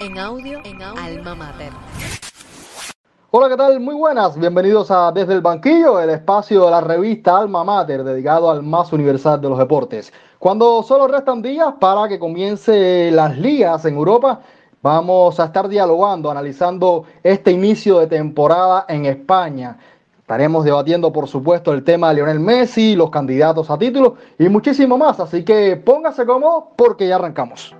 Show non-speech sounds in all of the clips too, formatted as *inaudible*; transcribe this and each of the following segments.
En audio, en audio, Alma Mater. Hola, ¿qué tal? Muy buenas. Bienvenidos a Desde el Banquillo, el espacio de la revista Alma Mater, dedicado al más universal de los deportes. Cuando solo restan días para que comience las ligas en Europa, vamos a estar dialogando, analizando este inicio de temporada en España. Estaremos debatiendo, por supuesto, el tema de Lionel Messi, los candidatos a título y muchísimo más. Así que póngase cómodo porque ya arrancamos.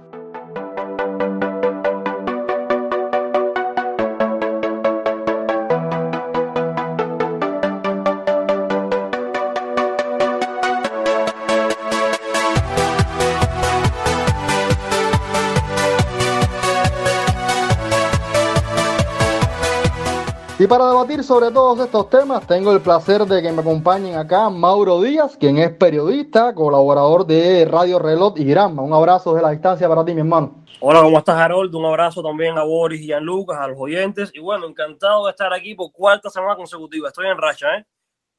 Y para debatir sobre todos estos temas, tengo el placer de que me acompañen acá Mauro Díaz, quien es periodista, colaborador de Radio Reloj y Granma. Un abrazo de la distancia para ti, mi hermano. Hola, ¿cómo estás, Harold? Un abrazo también a Boris y a Lucas, a los oyentes. Y bueno, encantado de estar aquí por cuarta semana consecutiva. Estoy en racha, ¿eh?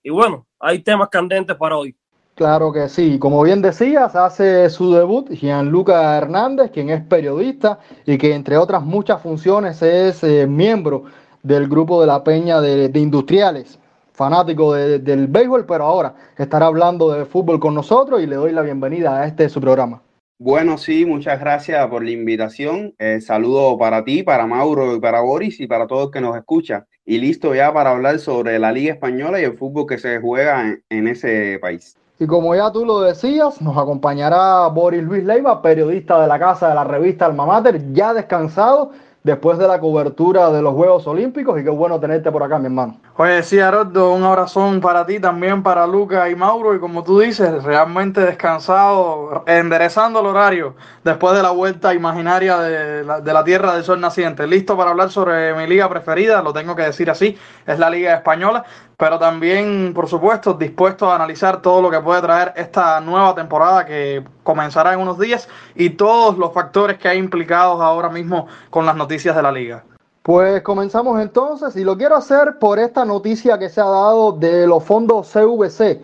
Y bueno, hay temas candentes para hoy. Claro que sí. Como bien decías, hace su debut Gianluca Hernández, quien es periodista y que entre otras muchas funciones es eh, miembro del grupo de la Peña de, Industriales, fanático del béisbol, pero ahora estará hablando de fútbol con nosotros y le doy la bienvenida a este su programa. Bueno, sí, muchas gracias por la invitación. Eh, saludo para ti, para Mauro y para Boris y para todos los que nos escuchan. Y listo ya para hablar sobre la Liga Española y el fútbol que se juega en, en ese país. Y como ya tú lo decías, nos acompañará Boris Luis Leiva, periodista de la casa de la revista Alma Mater, ya descansado después de la cobertura de los Juegos Olímpicos y qué bueno tenerte por acá, mi hermano. Oye, sí, Haroldo, un abrazón para ti, también para Luca y Mauro, y como tú dices, realmente descansado, enderezando el horario después de la vuelta imaginaria de la, de la Tierra del Sol Naciente. Listo para hablar sobre mi liga preferida, lo tengo que decir así, es la Liga Española, pero también, por supuesto, dispuesto a analizar todo lo que puede traer esta nueva temporada que comenzará en unos días y todos los factores que hay implicados ahora mismo con las noticias de la liga. Pues comenzamos entonces y lo quiero hacer por esta noticia que se ha dado de los fondos CVC,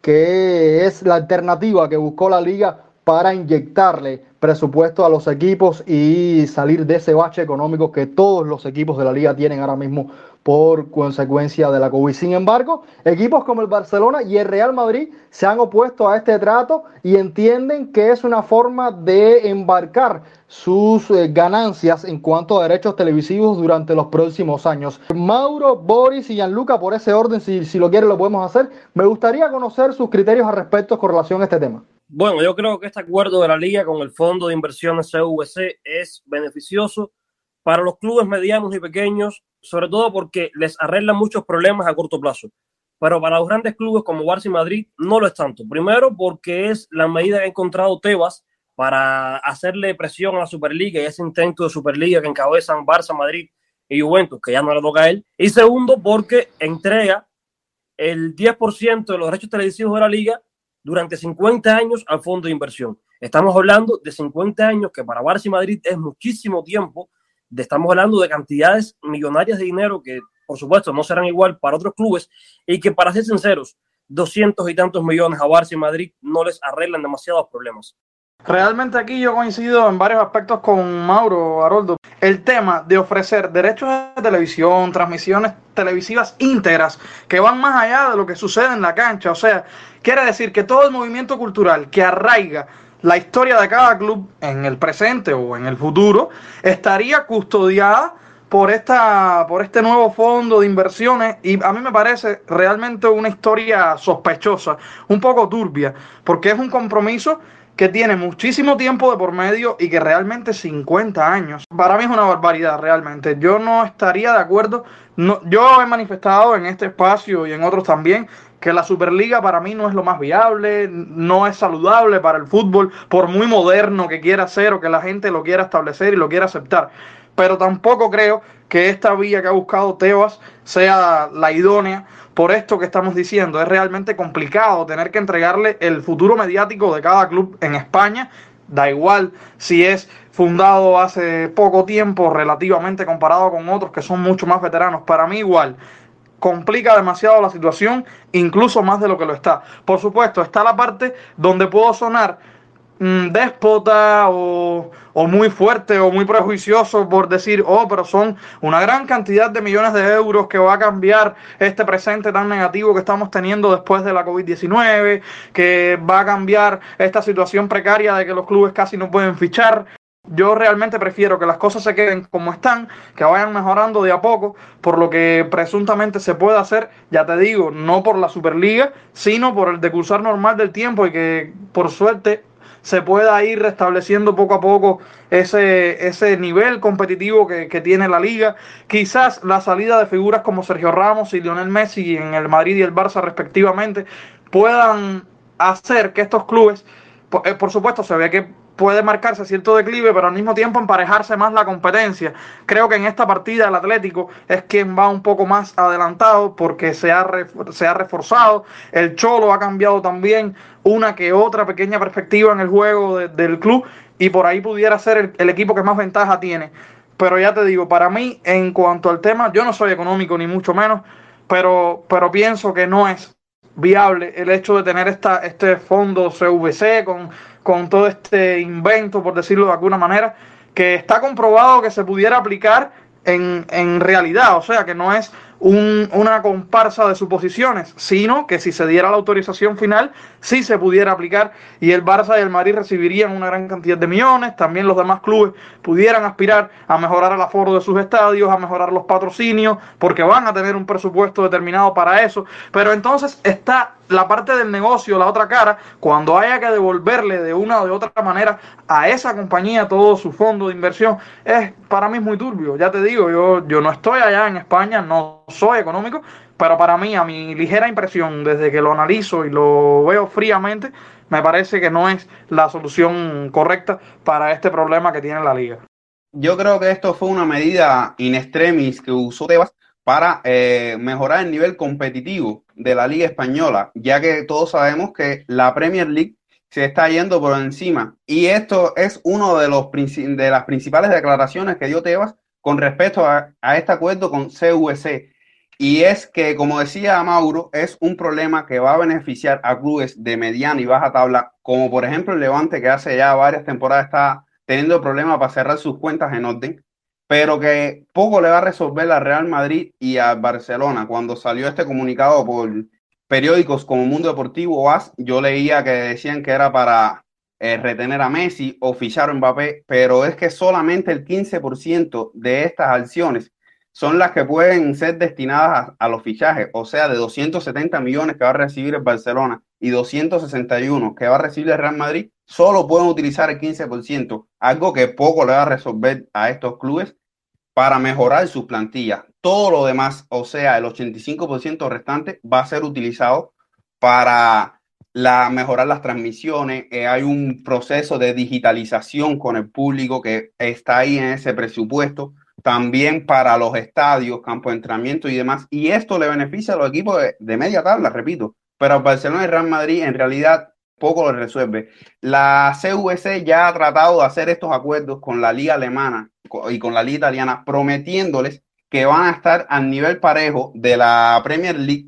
que es la alternativa que buscó la liga para inyectarle presupuesto a los equipos y salir de ese bache económico que todos los equipos de la liga tienen ahora mismo por consecuencia de la COVID. Sin embargo, equipos como el Barcelona y el Real Madrid se han opuesto a este trato y entienden que es una forma de embarcar sus eh, ganancias en cuanto a derechos televisivos durante los próximos años. Mauro, Boris y Gianluca, por ese orden, si, si lo quieren lo podemos hacer. Me gustaría conocer sus criterios al respecto con relación a este tema. Bueno, yo creo que este acuerdo de la liga con el Fondo de Inversiones CVC es beneficioso para los clubes medianos y pequeños, sobre todo porque les arregla muchos problemas a corto plazo. Pero para los grandes clubes como Barça y Madrid no lo es tanto. Primero porque es la medida que ha encontrado Tebas para hacerle presión a la Superliga y ese intento de Superliga que encabezan Barça, Madrid y Juventus, que ya no le toca a él. Y segundo porque entrega el 10% de los derechos televisivos de la liga durante 50 años al fondo de inversión. Estamos hablando de 50 años que para Barça y Madrid es muchísimo tiempo estamos hablando de cantidades millonarias de dinero que, por supuesto, no serán igual para otros clubes y que, para ser sinceros, 200 y tantos millones a Barça y Madrid no les arreglan demasiados problemas. Realmente aquí yo coincido en varios aspectos con Mauro Haroldo. El tema de ofrecer derechos de televisión, transmisiones televisivas íntegras que van más allá de lo que sucede en la cancha. O sea, quiere decir que todo el movimiento cultural que arraiga la historia de cada club en el presente o en el futuro estaría custodiada por esta por este nuevo fondo de inversiones y a mí me parece realmente una historia sospechosa, un poco turbia, porque es un compromiso que tiene muchísimo tiempo de por medio y que realmente 50 años. Para mí es una barbaridad realmente. Yo no estaría de acuerdo. No, yo he manifestado en este espacio y en otros también que la Superliga para mí no es lo más viable, no es saludable para el fútbol, por muy moderno que quiera ser o que la gente lo quiera establecer y lo quiera aceptar. Pero tampoco creo que esta vía que ha buscado Tebas sea la idónea por esto que estamos diciendo. Es realmente complicado tener que entregarle el futuro mediático de cada club en España. Da igual si es fundado hace poco tiempo relativamente comparado con otros que son mucho más veteranos. Para mí igual complica demasiado la situación, incluso más de lo que lo está. Por supuesto, está la parte donde puedo sonar mm, déspota o, o, muy fuerte o muy prejuicioso por decir, oh, pero son una gran cantidad de millones de euros que va a cambiar este presente tan negativo que estamos teniendo después de la COVID-19, que va a cambiar esta situación precaria de que los clubes casi no pueden fichar. Yo realmente prefiero que las cosas se queden como están, que vayan mejorando de a poco, por lo que presuntamente se puede hacer, ya te digo, no por la Superliga, sino por el decursar normal del tiempo y que por suerte se pueda ir restableciendo poco a poco ese, ese nivel competitivo que, que, tiene la liga. Quizás la salida de figuras como Sergio Ramos y Lionel Messi en el Madrid y el Barça respectivamente puedan hacer que estos clubes, por, eh, por supuesto se ve que puede marcarse cierto declive, pero al mismo tiempo emparejarse más la competencia. Creo que en esta partida el Atlético es quien va un poco más adelantado porque se ha, se ha reforzado. El Cholo ha cambiado también una que otra pequeña perspectiva en el juego de, del club y por ahí pudiera ser el, el equipo que más ventaja tiene. Pero ya te digo, para mí, en cuanto al tema, yo no soy económico ni mucho menos, pero, pero pienso que no es viable el hecho de tener esta, este fondo CVC con, con todo este invento, por decirlo de alguna manera, que está comprobado que se pudiera aplicar en, en realidad, o sea, que no es un, una comparsa de suposiciones, sino que si se diera la autorización final, sí se pudiera aplicar y el Barça y el Madrid recibirían una gran cantidad de millones, también los demás clubes pudieran aspirar a mejorar el aforo de sus estadios, a mejorar los patrocinios, porque van a tener un presupuesto determinado para eso, pero entonces está la parte del negocio, la otra cara, cuando haya que devolverle de una o de otra manera a esa compañía todo su fondo de inversión, es para mí muy turbio. Ya te digo, yo, yo no estoy allá en España, no soy económico, pero para mí, a mi ligera impresión, desde que lo analizo y lo veo fríamente, me parece que no es la solución correcta para este problema que tiene la liga. Yo creo que esto fue una medida in extremis que usó Tebas para eh, mejorar el nivel competitivo de la Liga Española, ya que todos sabemos que la Premier League se está yendo por encima. Y esto es uno de, los, de las principales declaraciones que dio Tebas con respecto a, a este acuerdo con CVC. Y es que, como decía Mauro, es un problema que va a beneficiar a clubes de mediana y baja tabla, como por ejemplo el Levante, que hace ya varias temporadas está teniendo problemas para cerrar sus cuentas en orden pero que poco le va a resolver a Real Madrid y a Barcelona. Cuando salió este comunicado por periódicos como Mundo Deportivo o AS, yo leía que decían que era para eh, retener a Messi o fichar a Mbappé, pero es que solamente el 15% de estas acciones son las que pueden ser destinadas a, los fichajes, o sea, de 270 millones que va a recibir el Barcelona y 261 que va a recibir el Real Madrid, solo pueden utilizar el 15%, algo que poco le va a resolver a estos clubes para mejorar sus plantillas. Todo lo demás, o sea, el 85% restante, va a ser utilizado para la, mejorar las transmisiones. Eh, hay un proceso de digitalización con el público que está ahí en ese presupuesto. También para los estadios, campo de entrenamiento y demás. Y esto le beneficia a los equipos de, de media tabla, repito. Pero Barcelona y Real Madrid en realidad poco lo resuelve. La CVC ya ha tratado de hacer estos acuerdos con la liga alemana y con la liga italiana, prometiéndoles que van a estar al nivel parejo de la Premier League,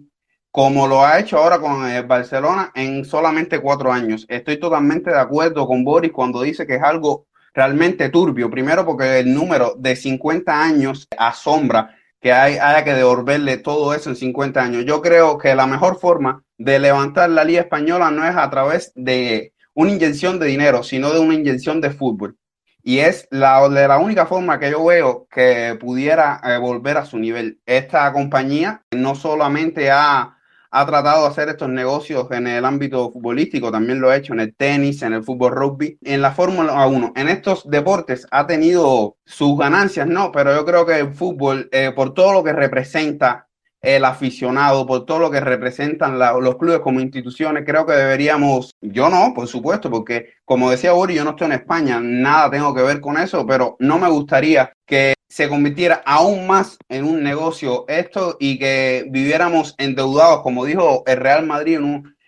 como lo ha hecho ahora con el Barcelona en solamente cuatro años. Estoy totalmente de acuerdo con Boris cuando dice que es algo realmente turbio. Primero porque el número de 50 años asombra que hay, haya que devolverle todo eso en 50 años. Yo creo que la mejor forma de levantar la Liga Española no es a través de una inyección de dinero, sino de una inyección de fútbol. Y es la, de la única forma que yo veo que pudiera eh, volver a su nivel. Esta compañía no solamente ha ha tratado de hacer estos negocios en el ámbito futbolístico, también lo ha hecho en el tenis, en el fútbol rugby, en la Fórmula 1. En estos deportes ha tenido sus ganancias, no, pero yo creo que el fútbol, eh, por todo lo que representa el aficionado, por todo lo que representan los clubes como instituciones, creo que deberíamos, yo no, por supuesto, porque como decía Uri, yo no estoy en España, nada tengo que ver con eso, pero no me gustaría que se convirtiera aún más en un negocio esto y que viviéramos endeudados, como dijo el Real Madrid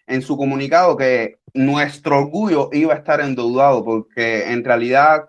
en su comunicado, que nuestro orgullo iba a estar endeudado, porque en realidad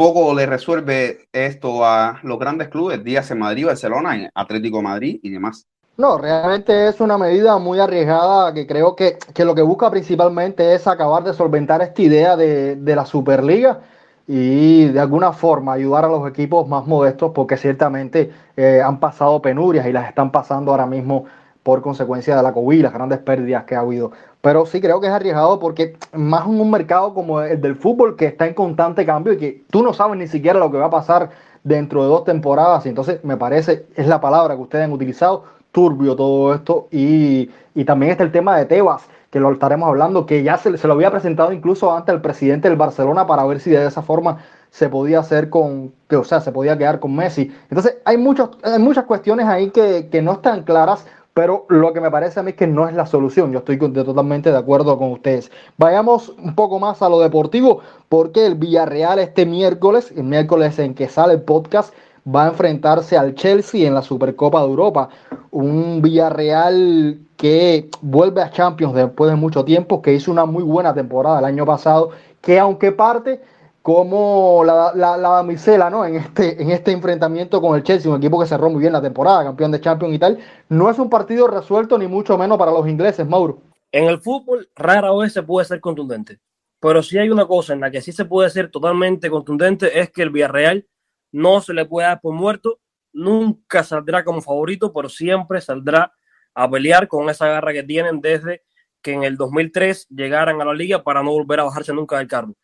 poco le resuelve esto a los grandes clubes, días en Madrid, Barcelona, Atlético Madrid y demás. No, realmente es una medida muy arriesgada que creo que, que lo que busca principalmente es acabar de solventar esta idea de, de la Superliga y de alguna forma ayudar a los equipos más modestos porque ciertamente eh, han pasado penurias y las están pasando ahora mismo por consecuencia de la COVID las grandes pérdidas que ha habido. Pero sí creo que es arriesgado porque más en un mercado como el del fútbol que está en constante cambio y que tú no sabes ni siquiera lo que va a pasar dentro de dos temporadas. Y entonces me parece, es la palabra que ustedes han utilizado, turbio todo esto. Y, y también está el tema de Tebas que lo estaremos hablando, que ya se, se, lo había presentado incluso ante el presidente del Barcelona para ver si de esa forma se podía hacer con, o sea, se podía quedar con Messi. Entonces, hay, muchos, hay muchas cuestiones ahí que, que no están claras, pero lo que me parece a mí es que no es la solución. Yo estoy totalmente de acuerdo con ustedes. Vayamos un poco más a lo deportivo, porque el Villarreal este miércoles, el miércoles en que sale el podcast, va a enfrentarse al Chelsea en la Supercopa de Europa. Un Villarreal que vuelve a Champions después de mucho tiempo, que hizo una muy buena temporada el año pasado, que aunque parte como la, la, la damisela ¿no? en, este, en este enfrentamiento con el Chelsea, un equipo que cerró muy bien la temporada, campeón de Champions y tal, no es un partido resuelto ni mucho menos para los ingleses, Mauro. En el fútbol rara vez se puede ser contundente, pero si hay una cosa en la que sí se puede ser totalmente contundente es que el Villarreal no se le puede dar por muerto, nunca saldrá como favorito, pero siempre saldrá a pelear con esa garra que tienen desde que en el 2003 llegaran a la liga para no volver a bajarse nunca del carro.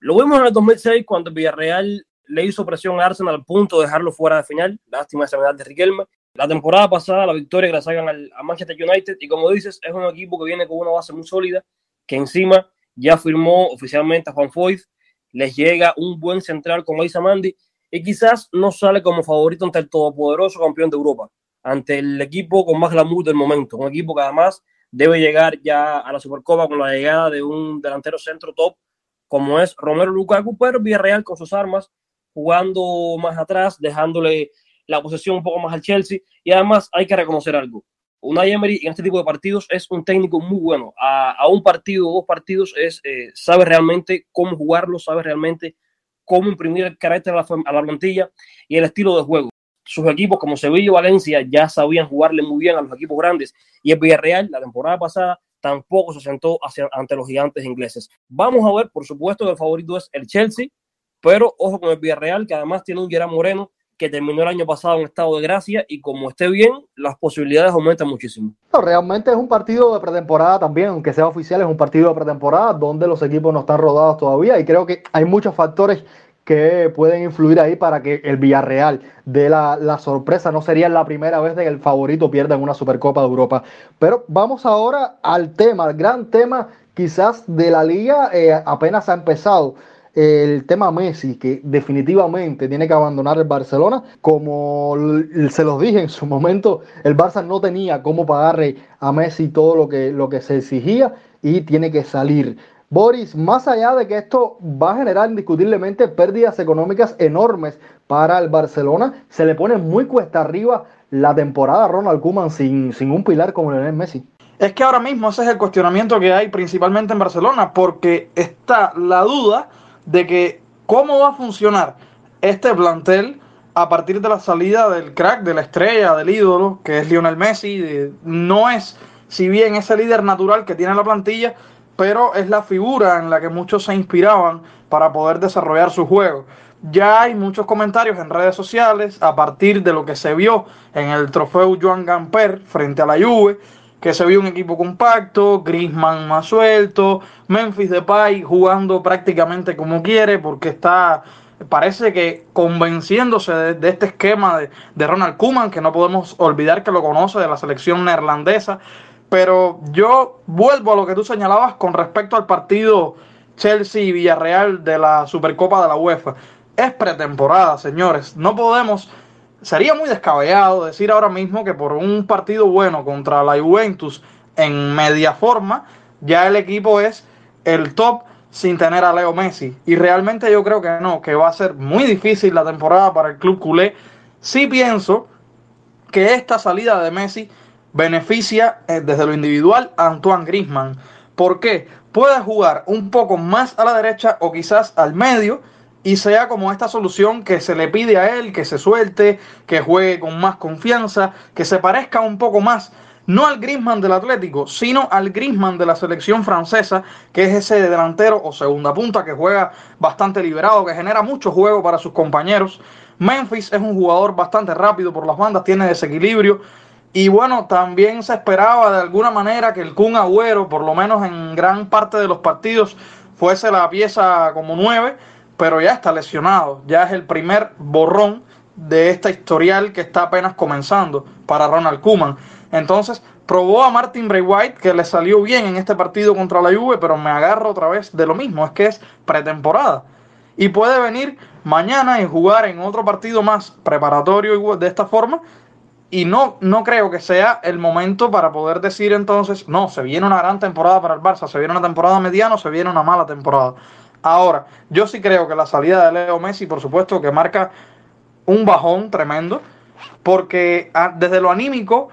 Lo vimos en el 2006 cuando Villarreal le hizo presión a Arsenal al punto de dejarlo fuera de final. Lástima esa medalla de Riquelme. La temporada pasada, la victoria que la sacan al, a Manchester United. Y como dices, es un equipo que viene con una base muy sólida, que encima ya firmó oficialmente a Juan Foyth. Les llega un buen central como Isa Mandy. Y quizás no sale como favorito ante el todopoderoso campeón de Europa ante el equipo con más glamour del momento, un equipo que además debe llegar ya a la Supercopa con la llegada de un delantero centro top como es Romero Lukaku, pero Villarreal con sus armas, jugando más atrás, dejándole la posesión un poco más al Chelsea y además hay que reconocer algo. Unai Emery en este tipo de partidos es un técnico muy bueno. A, a un partido o dos partidos es, eh, sabe realmente cómo jugarlo, sabe realmente cómo imprimir el carácter a la, a la plantilla y el estilo de juego sus equipos como Sevilla y Valencia ya sabían jugarle muy bien a los equipos grandes y el Villarreal la temporada pasada tampoco se sentó hacia, ante los gigantes ingleses. Vamos a ver, por supuesto, que el favorito es el Chelsea, pero ojo con el Villarreal, que además tiene un Gerard Moreno que terminó el año pasado en estado de gracia y como esté bien, las posibilidades aumentan muchísimo. No, realmente es un partido de pretemporada también, aunque sea oficial, es un partido de pretemporada donde los equipos no están rodados todavía y creo que hay muchos factores que pueden influir ahí para que el Villarreal dé la, la, sorpresa. No sería la primera vez que el favorito pierda en una Supercopa de Europa. Pero vamos ahora al tema, al gran tema quizás de la liga, eh, apenas ha empezado. El tema Messi, que definitivamente tiene que abandonar el Barcelona. Como se los dije en su momento, el Barça no tenía cómo pagarle a Messi todo lo que, lo que se exigía y tiene que salir. Boris, más allá de que esto va a generar indiscutiblemente pérdidas económicas enormes para el Barcelona, se le pone muy cuesta arriba la temporada a Ronald Koeman sin, sin un pilar como Lionel Messi. Es que ahora mismo ese es el cuestionamiento que hay principalmente en Barcelona, porque está la duda de que cómo va a funcionar este plantel a partir de la salida del crack, de la estrella, del ídolo, que es Lionel Messi. No es, si bien ese líder natural que tiene la plantilla, pero es la figura en la que muchos se inspiraban para poder desarrollar su juego. Ya hay muchos comentarios en redes sociales a partir de lo que se vio en el trofeo Joan Gamper frente a la Juve, que se vio un equipo compacto, Griezmann más suelto, Memphis Depay jugando prácticamente como quiere porque está parece que convenciéndose de, este esquema de, de, Ronald Koeman, que no podemos olvidar que lo conoce de la selección neerlandesa, pero yo vuelvo a lo que tú señalabas con respecto al partido Chelsea y Villarreal de la Supercopa de la UEFA. Es pretemporada, señores. No podemos. Sería muy descabellado decir ahora mismo que por un partido bueno contra la Juventus en media forma, ya el equipo es el top sin tener a Leo Messi. Y realmente yo creo que no, que va a ser muy difícil la temporada para el club culé. Sí pienso que esta salida de Messi beneficia eh, desde lo individual a Antoine Grisman. ¿Por qué? Puede jugar un poco más a la derecha o quizás al medio y sea como esta solución que se le pide a él, que se suelte, que juegue con más confianza, que se parezca un poco más no al Griezmann del Atlético, sino al Griezmann de la selección francesa, que es ese delantero o segunda punta que juega bastante liberado, que genera mucho juego para sus compañeros. Memphis es un jugador bastante rápido por las bandas, tiene desequilibrio. Y bueno, también se esperaba de alguna manera que el Kun Agüero, por lo menos en gran parte de los partidos, fuese la pieza como nueve, pero ya está lesionado. Ya es el primer borrón de esta historial que está apenas comenzando para Ronald Koeman. Entonces, probó a Martin Bray White, que le salió bien en este partido contra la Juve, pero me agarro otra vez de lo mismo, es que es pretemporada. Y puede venir mañana y jugar en otro partido más preparatorio de esta forma. Y no, no creo que sea el momento para poder decir entonces, no, se viene una gran temporada para el Barça, se viene una temporada mediana o se viene una mala temporada. Ahora, yo sí creo que la salida de Leo Messi, por supuesto, que marca un bajón tremendo, porque ah, desde lo anímico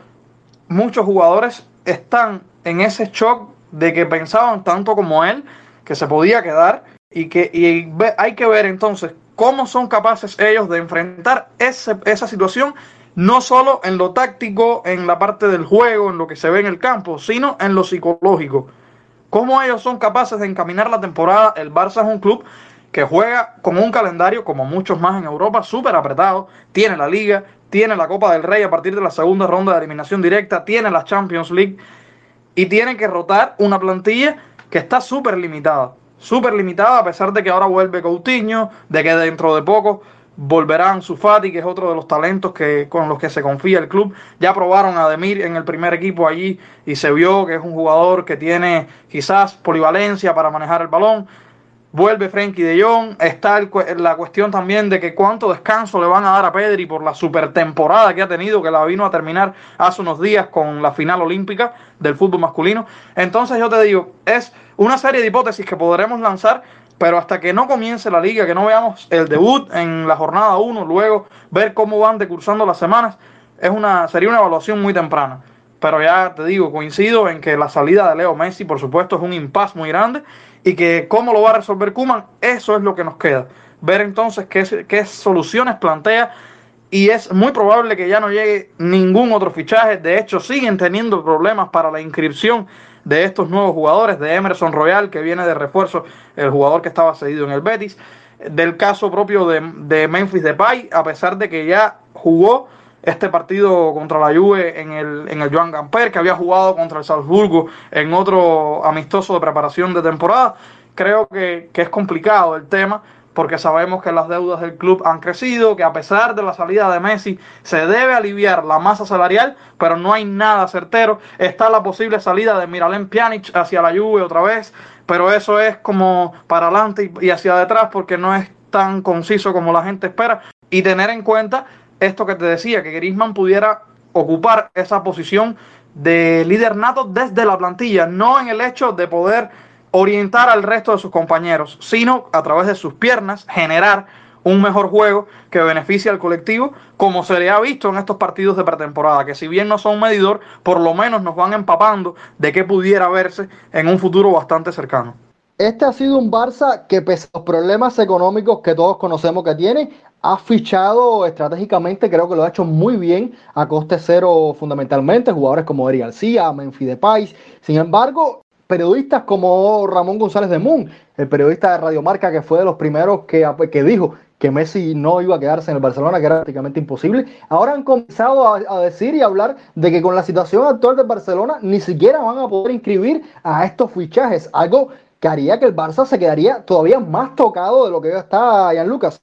muchos jugadores están en ese shock de que pensaban tanto como él que se podía quedar y que y hay que ver entonces cómo son capaces ellos de enfrentar ese, esa situación no solo en lo táctico, en la parte del juego, en lo que se ve en el campo, sino en lo psicológico. Cómo ellos son capaces de encaminar la temporada. El Barça es un club que juega con un calendario, como muchos más en Europa, súper apretado. Tiene la liga, tiene la Copa del Rey a partir de la segunda ronda de eliminación directa, tiene la Champions League y tiene que rotar una plantilla que está súper limitada. Súper limitada a pesar de que ahora vuelve Coutinho, de que dentro de poco volverán Sufati, que es otro de los talentos que, con los que se confía el club. Ya probaron a Demir en el primer equipo allí y se vio que es un jugador que tiene quizás polivalencia para manejar el balón vuelve Frenkie de Jong, está la cuestión también de que cuánto descanso le van a dar a Pedri por la super temporada que ha tenido, que la vino a terminar hace unos días con la final olímpica del fútbol masculino. Entonces yo te digo, es una serie de hipótesis que podremos lanzar, pero hasta que no comience la liga, que no veamos el debut en la jornada 1, luego ver cómo van decursando las semanas, es una, sería una evaluación muy temprana. Pero ya te digo, coincido en que la salida de Leo Messi, por supuesto, es un impasse muy grande y que cómo lo va a resolver Kuman, eso es lo que nos queda. Ver entonces qué, qué soluciones plantea y es muy probable que ya no llegue ningún otro fichaje. De hecho, siguen teniendo problemas para la inscripción de estos nuevos jugadores, de Emerson Royal, que viene de refuerzo, el jugador que estaba cedido en el Betis, del caso propio de, de Memphis Depay, a pesar de que ya jugó este partido contra la Juve en el, en el Joan Gamper, que había jugado contra el Salzburgo en otro amistoso de preparación de temporada. Creo que, que es complicado el tema porque sabemos que las deudas del club han crecido, que a pesar de la salida de Messi se debe aliviar la masa salarial, pero no hay nada certero. Está la posible salida de Miralem Pjanic hacia la Juve otra vez, pero eso es como para adelante y hacia detrás porque no es tan conciso como la gente espera. Y tener en cuenta esto que te decía, que Grisman pudiera ocupar esa posición de líder nato desde la plantilla, no en el hecho de poder orientar al resto de sus compañeros, sino a través de sus piernas generar un mejor juego que beneficie al colectivo, como se le ha visto en estos partidos de pretemporada, que si bien no son medidor, por lo menos nos van empapando de qué pudiera verse en un futuro bastante cercano. Este ha sido un Barça que pese a los problemas económicos que todos conocemos que tiene, ha fichado estratégicamente, creo que lo ha hecho muy bien, a coste cero fundamentalmente, jugadores como Eri García, Memphis Depay. Sin embargo, periodistas como Ramón González de Moon, el periodista de Radio Marca que fue de los primeros que, que dijo que Messi no iba a quedarse en el Barcelona, que era prácticamente imposible. Ahora han comenzado a, decir y hablar de que con la situación actual del Barcelona ni siquiera van a poder inscribir a estos fichajes, algo que haría que el Barça se quedaría todavía más tocado de lo que ya está Jan Lucas.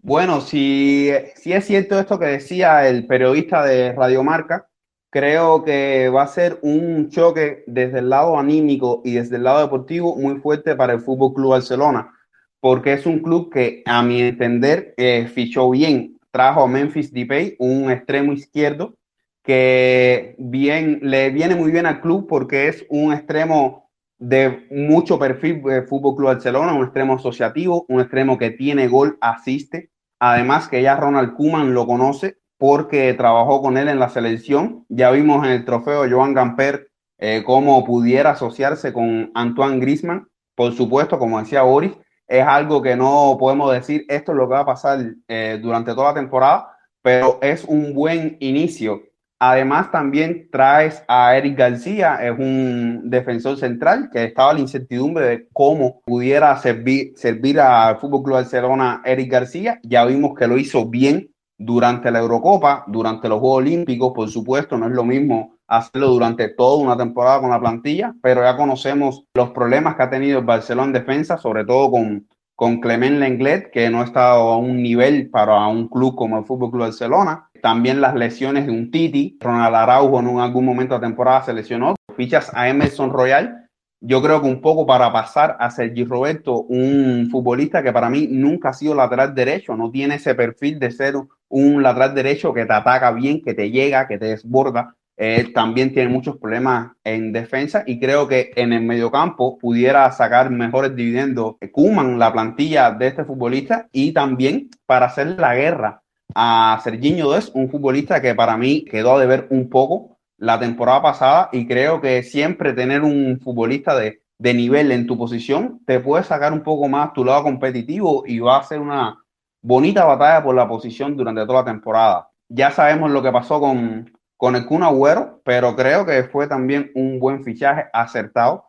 Bueno, si, si es cierto esto que decía el periodista de Radio Marca, creo que va a ser un choque desde el lado anímico y desde el lado deportivo muy fuerte para el Fútbol Club Barcelona, porque es un club que, a mi entender, eh, fichó bien. Trajo a Memphis Depay, un extremo izquierdo, que bien, le viene muy bien al club porque es un extremo de mucho perfil de Fútbol Club Barcelona, un extremo asociativo, un extremo que tiene gol, asiste. Además que ya Ronald Kuman lo conoce porque trabajó con él en la selección. Ya vimos en el trofeo Joan Gamper eh, cómo pudiera asociarse con Antoine Grisman. Por supuesto, como decía Boris, es algo que no podemos decir esto es lo que va a pasar eh, durante toda la temporada, pero es un buen inicio. Además, también traes a Eric García, es un defensor central que estaba la incertidumbre de cómo pudiera servir, servir al Fútbol Club Barcelona Eric García. Ya vimos que lo hizo bien durante la Eurocopa, durante los Juegos Olímpicos, por supuesto, no es lo mismo hacerlo durante toda una temporada con la plantilla, pero ya conocemos los problemas que ha tenido el Barcelona en defensa, sobre todo con, con Clement Lenglet, que no ha estado a un nivel para un club como el Fútbol Club Barcelona. También las lesiones de un Titi, Ronald Araujo en algún momento de temporada se lesionó. Fichas a Emerson Royal. Yo creo que un poco para pasar a Sergi Roberto, un futbolista que para mí nunca ha sido lateral derecho, no tiene ese perfil de ser un lateral derecho que te ataca bien, que te llega, que te desborda. Eh, también tiene muchos problemas en defensa y creo que en el mediocampo pudiera sacar mejores dividendos Kuman, la plantilla de este futbolista, y también para hacer la guerra a Serginho Des, un futbolista que para mí quedó de ver un poco la temporada pasada y creo que siempre tener un futbolista de, de nivel en tu posición te puede sacar un poco más tu lado competitivo y va a ser una bonita batalla por la posición durante toda la temporada. Ya sabemos lo que pasó con, con el Kun Agüero, pero creo que fue también un buen fichaje acertado.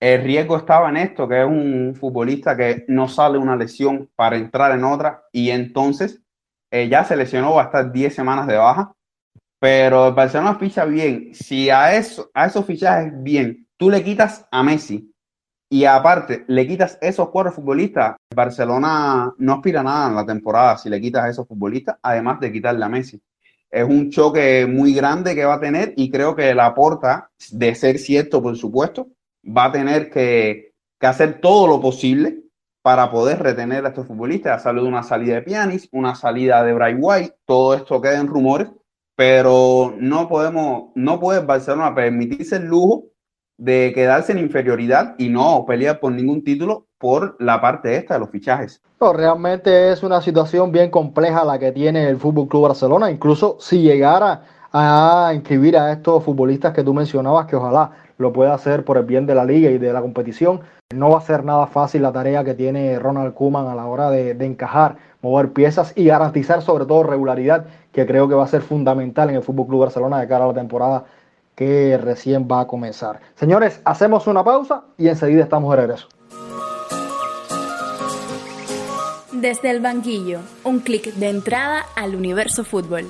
El riesgo estaba en esto, que es un futbolista que no sale una lesión para entrar en otra y entonces eh, ya se lesionó, va a estar 10 semanas de baja. Pero el Barcelona ficha bien. Si a, eso, a esos fichajes bien, tú le quitas a Messi y aparte le quitas esos cuatro futbolistas, Barcelona no aspira a nada en la temporada si le quitas a esos futbolistas, además de quitarle a Messi es un choque muy grande que va a tener y creo que la porta, de ser cierto, por supuesto, va a tener que, hacer todo lo posible para poder retener a estos futbolistas. Ha salido una salida de Pianis, una salida de Bray White, todo esto queda en rumores, pero no podemos, no puede Barcelona permitirse el lujo de quedarse en inferioridad y no pelear por ningún título por la parte esta de los fichajes. No, realmente es una situación bien compleja la que tiene el Fútbol Club Barcelona. Incluso si llegara a inscribir a estos futbolistas que tú mencionabas, que ojalá lo pueda hacer por el bien de la liga y de la competición, no va a ser nada fácil la tarea que tiene Ronald Koeman a la hora de, de encajar, mover piezas y garantizar sobre todo regularidad, que creo que va a ser fundamental en el Fútbol Club Barcelona de cara a la temporada que recién va a comenzar. Señores, hacemos una pausa y enseguida estamos de regreso. Desde el banquillo, un clic de entrada al universo fútbol.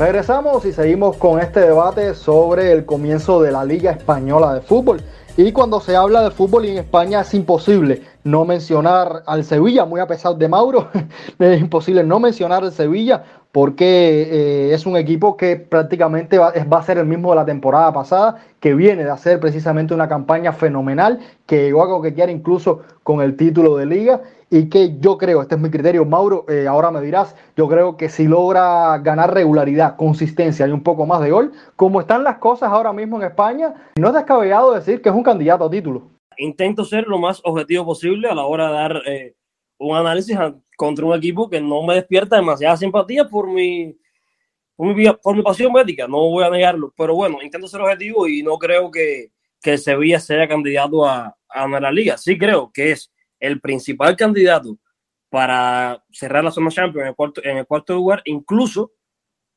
Regresamos y seguimos con este debate sobre el comienzo de la Liga Española de Fútbol. Y cuando se habla de fútbol en España es imposible no mencionar al Sevilla, muy a pesar de Mauro, *laughs* es imposible no mencionar al Sevilla porque eh, es un equipo que prácticamente va, a ser el mismo de la temporada pasada, que viene de hacer precisamente una campaña fenomenal, que llegó a coquetear incluso con el título de liga y que yo creo, este es mi criterio, Mauro, eh, ahora me dirás, yo creo que si logra ganar regularidad, consistencia y un poco más de gol, como están las cosas ahora mismo en España, no es descabellado decir que es un candidato a título. Intento ser lo más objetivo posible a la hora de dar eh, un análisis contra un equipo que no me despierta demasiada simpatía por mi, por mi, por mi pasión médica, no voy a negarlo, pero bueno, intento ser objetivo y no creo que, que Sevilla sea candidato a, a ganar la liga, sí creo que es el principal candidato para cerrar la zona Champions en el cuarto, en el cuarto lugar, incluso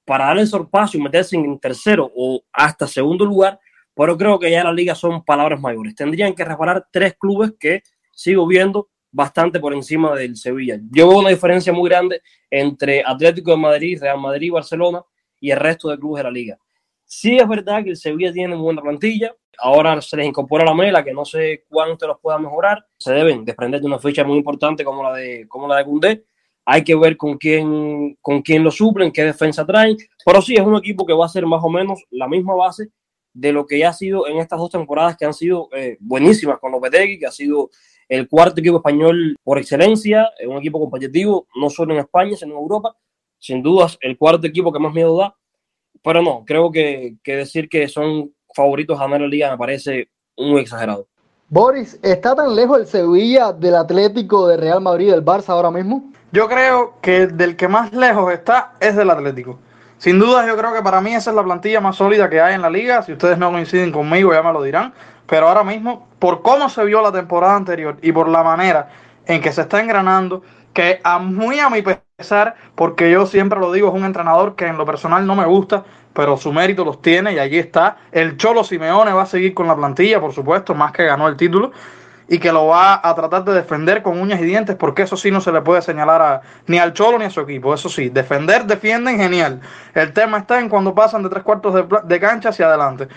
para darle el sorpaso y meterse en tercero o hasta segundo lugar, pero creo que ya la liga son palabras mayores. Tendrían que resbalar tres clubes que sigo viendo bastante por encima del Sevilla. Yo veo una diferencia muy grande entre Atlético de Madrid, Real Madrid, Barcelona y el resto de clubes de la liga. Sí es verdad que el Sevilla tiene buena plantilla, ahora se les incorpora la mela, que no sé cuánto los pueda mejorar, se deben desprender de una fecha muy importante como la de, como la de hay que ver con quién, con quién lo suplen, qué defensa traen, pero sí es un equipo que va a ser más o menos la misma base de lo que ya ha sido en estas dos temporadas que han sido eh, buenísimas con Lopetegui, que ha sido el cuarto equipo español por excelencia, un equipo competitivo, no solo en España, sino en Europa, sin dudas el cuarto equipo que más miedo da, pero no, creo que, que decir que son favoritos a ganar la liga me parece muy exagerado. Boris, ¿está tan lejos el Sevilla del Atlético, de Real Madrid, del Barça ahora mismo? Yo creo que del que más lejos está es del Atlético. Sin duda, yo creo que para mí esa es la plantilla más sólida que hay en la liga. Si ustedes no coinciden conmigo, ya me lo dirán. Pero ahora mismo, por cómo se vio la temporada anterior y por la manera en que se está engranando, que a muy a mi pesar, porque yo siempre lo digo, es un entrenador que en lo personal no me gusta, pero su mérito los tiene y allí está. El Cholo Simeone va a seguir con la plantilla, por supuesto, más que ganó el título y que lo va a tratar de defender con uñas y dientes, porque eso sí no se le puede señalar a, ni al Cholo ni a su equipo. Eso sí, defender, defienden, genial. El tema está en cuando pasan de tres cuartos de, de cancha hacia adelante.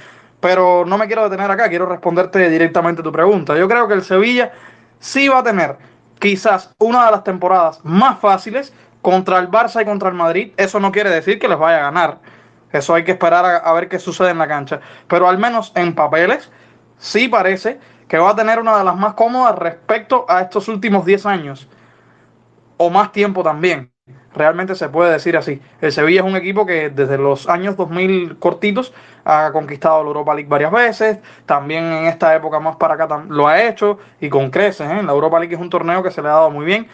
Pero no me quiero detener acá, quiero responderte directamente tu pregunta. Yo creo que el Sevilla sí va a tener quizás una de las temporadas más fáciles contra el Barça y contra el Madrid. Eso no quiere decir que les vaya a ganar. Eso hay que esperar a, a ver qué sucede en la cancha. Pero al menos en papeles, sí parece que va a tener una de las más cómodas respecto a estos últimos 10 años, o más tiempo también. Realmente se puede decir así. El Sevilla es un equipo que desde los años 2000 cortitos ha conquistado la Europa League varias veces. También en esta época más para acá lo ha hecho y con creces. ¿eh? La Europa League es un torneo que se le ha dado muy bien.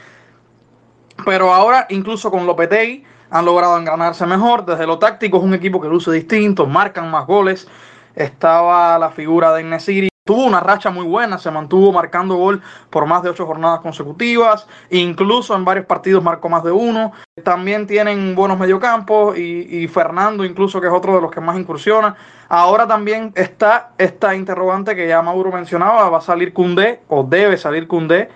Pero ahora, incluso con Lopetegui, han logrado engranarse mejor. Desde lo táctico es un equipo que luce distinto, marcan más goles. Estaba la figura de Nesiri Tuvo una racha muy buena, se mantuvo marcando gol por más de ocho jornadas consecutivas, incluso en varios partidos marcó más de uno. También tienen buenos mediocampos y, Fernando incluso que es otro de los que más incursiona. Ahora también está esta interrogante que ya Mauro mencionaba, va a salir Cundé o debe salir Cundé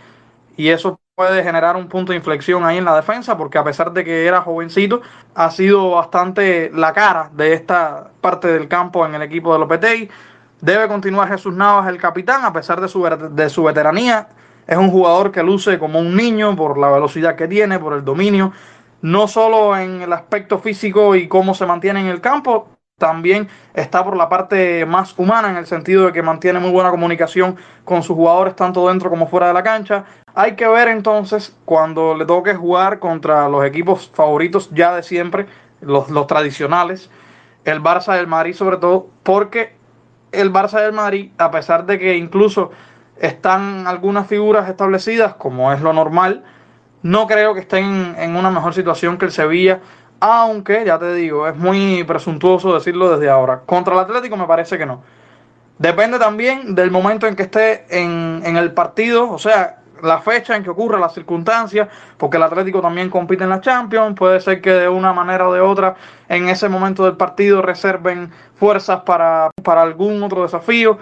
y eso puede generar un punto de inflexión ahí en la defensa, porque a pesar de que era jovencito, ha sido bastante la cara de esta parte del campo en el equipo de Lopetegui. Debe continuar Jesús Navas, el capitán, a pesar de su, de su veteranía. Es un jugador que luce como un niño por la velocidad que tiene, por el dominio, no solo en el aspecto físico y cómo se mantiene en el campo, también está por la parte más humana, en el sentido de que mantiene muy buena comunicación con sus jugadores, tanto dentro como fuera de la cancha. Hay que ver entonces cuando le toque jugar contra los equipos favoritos ya de siempre, los, los tradicionales, el Barça del Madrid sobre todo, porque el Barça del Madrid, a pesar de que incluso están algunas figuras establecidas, como es lo normal, no creo que estén en una mejor situación que el Sevilla, aunque, ya te digo, es muy presuntuoso decirlo desde ahora. Contra el Atlético me parece que no. Depende también del momento en que esté en, en el partido, o sea, la fecha en que ocurra, las circunstancias, porque el Atlético también compite en la Champions, puede ser que de una manera o de otra en ese momento del partido reserven fuerzas para, para algún otro desafío,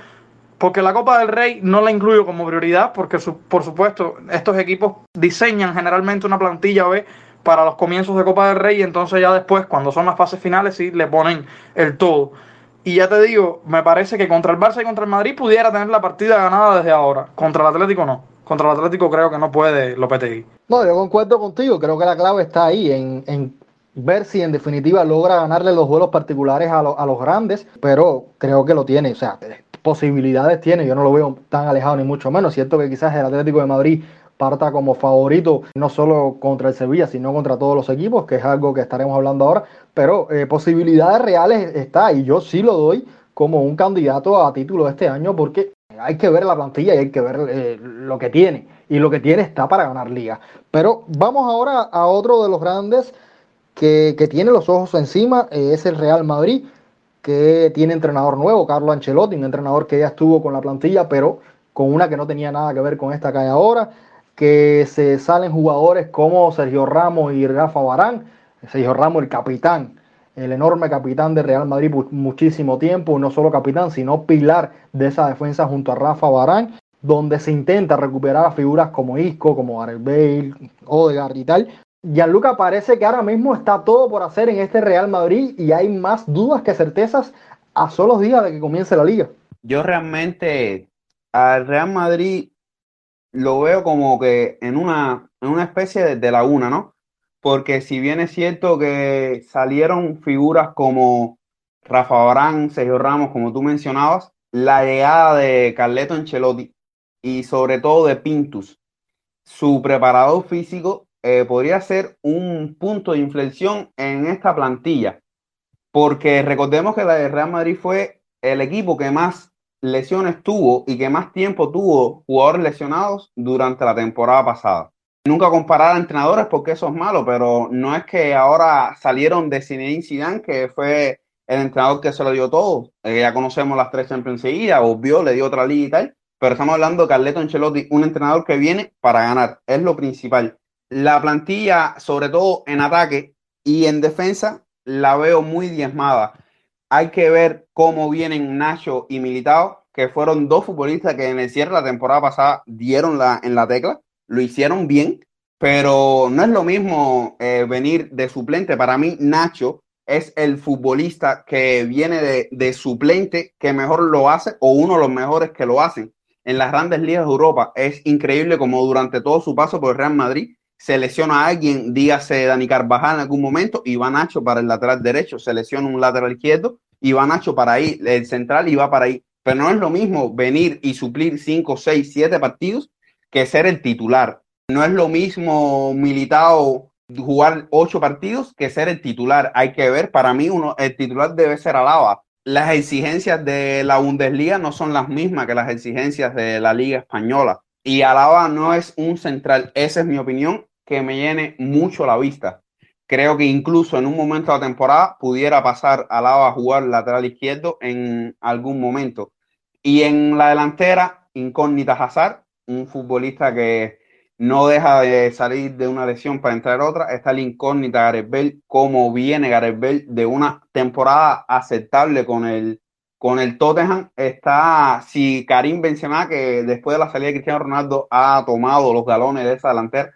porque la Copa del Rey no la incluyo como prioridad, porque por supuesto estos equipos diseñan generalmente una plantilla B para los comienzos de Copa del Rey y entonces ya después, cuando son las fases finales, sí le ponen el todo. Y ya te digo, me parece que contra el Barça y contra el Madrid pudiera tener la partida ganada desde ahora. Contra el Atlético no contra el Atlético creo que no puede Lopetegui. No, yo concuerdo contigo, creo que la clave está ahí, en, en ver si en definitiva logra ganarle los vuelos particulares a, lo, a, los grandes, pero creo que lo tiene, o sea, posibilidades tiene, yo no lo veo tan alejado ni mucho menos, cierto que quizás el Atlético de Madrid parta como favorito no solo contra el Sevilla, sino contra todos los equipos, que es algo que estaremos hablando ahora, pero eh, posibilidades reales está y yo sí lo doy como un candidato a título este año porque hay que ver la plantilla y hay que ver eh, lo que tiene. Y lo que tiene está para ganar liga. Pero vamos ahora a otro de los grandes que, que tiene los ojos encima. Eh, es el Real Madrid, que tiene entrenador nuevo, Carlo Ancelotti, un entrenador que ya estuvo con la plantilla, pero con una que no tenía nada que ver con esta que hay ahora. Que se salen jugadores como Sergio Ramos y Rafa Barán. Sergio Ramos, el capitán el enorme capitán de Real Madrid por muchísimo tiempo, no solo capitán, sino pilar de esa defensa junto a Rafa Barán, donde se intenta recuperar a figuras como Isco, como Gareth Bale, Odegaard y tal. Gianluca parece que ahora mismo está todo por hacer en este Real Madrid y hay más dudas que certezas a solos días de que comience la liga. Yo realmente al Real Madrid lo veo como que en una, en una especie de, de laguna, ¿no? Porque si bien es cierto que salieron figuras como Rafa Barán, Sergio Ramos, como tú mencionabas, la llegada de Carleto Ancelotti y sobre todo de Pintus, su preparador físico, eh, podría ser un punto de inflexión en esta plantilla, porque recordemos que la de Real Madrid fue el equipo que más lesiones tuvo y que más tiempo tuvo jugadores lesionados durante la temporada pasada. Nunca comparar a entrenadores porque eso es malo, pero no es que ahora salieron de Zinedine Zidane, que fue el entrenador que se lo dio todo. Eh, ya conocemos las tres Champions seguidas, obvio, le dio otra liga y tal, pero estamos hablando de Carleto Ancelotti, un entrenador que viene para ganar, es lo principal. La plantilla, sobre todo en ataque y en defensa, la veo muy diezmada. Hay que ver cómo vienen Nacho y Militao, que fueron dos futbolistas que en el cierre la temporada pasada dieron la, en la tecla, lo hicieron bien, pero no es lo mismo eh, venir de suplente. Para mí, Nacho es el futbolista que viene de, de, suplente que mejor lo hace o uno de los mejores que lo hacen en las grandes ligas de Europa. Es increíble como durante todo su paso por el Real Madrid se lesiona a alguien, dígase Dani Carvajal en algún momento y va Nacho para el lateral derecho, se lesiona un lateral izquierdo y va Nacho para ahí, el central y va para ahí. Pero no es lo mismo venir y suplir 5, 6, 7 partidos que ser el titular. No es lo mismo Militao jugar ocho partidos que ser el titular. Hay que ver, para mí uno, el titular debe ser Alaba. Las exigencias de la Bundesliga no son las mismas que las exigencias de la Liga Española. Y Alaba no es un central, esa es mi opinión, que me llene mucho la vista. Creo que incluso en un momento de la temporada pudiera pasar Alaba a jugar lateral izquierdo en algún momento. Y en la delantera, incógnita Hazard, un futbolista que no deja de salir de una lesión para entrar otra. Está la incógnita Gareth Bale, cómo viene Gareth Bale de una temporada aceptable con el, con el Tottenham. Está si Karim Benzema, que después de la salida de Cristiano Ronaldo ha tomado los galones de esa delantera,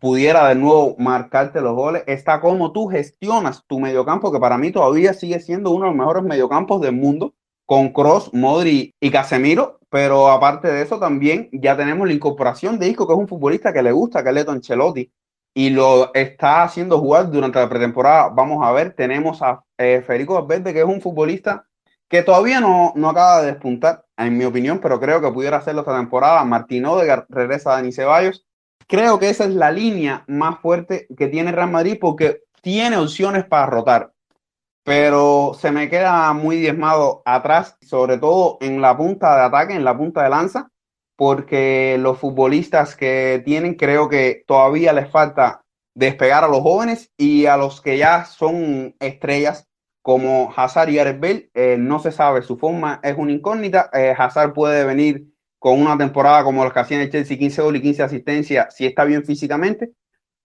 pudiera de nuevo marcarte los goles. Está cómo tú gestionas tu mediocampo, que para mí todavía sigue siendo uno de los mejores mediocampos del mundo con Cross, Modri y Casemiro, pero aparte de eso también ya tenemos la incorporación de Isco, que es un futbolista que le gusta, que es Ancelotti, y lo está haciendo jugar durante la pretemporada. Vamos a ver, tenemos a eh, Federico Valverde, que es un futbolista que todavía no, no acaba de despuntar, en mi opinión, pero creo que pudiera hacerlo esta temporada. Martín Odegaard regresa a Dani Ceballos. Creo que esa es la línea más fuerte que tiene Real Madrid porque tiene opciones para rotar pero se me queda muy diezmado atrás, sobre todo en la punta de ataque, en la punta de lanza, porque los futbolistas que tienen creo que todavía les falta despegar a los jóvenes y a los que ya son estrellas como Hazard y Gareth Bale, eh, no se sabe, su forma es una incógnita, eh, Hazard puede venir con una temporada como los que hacían el Chelsea, 15 goles y 15 asistencias, si está bien físicamente,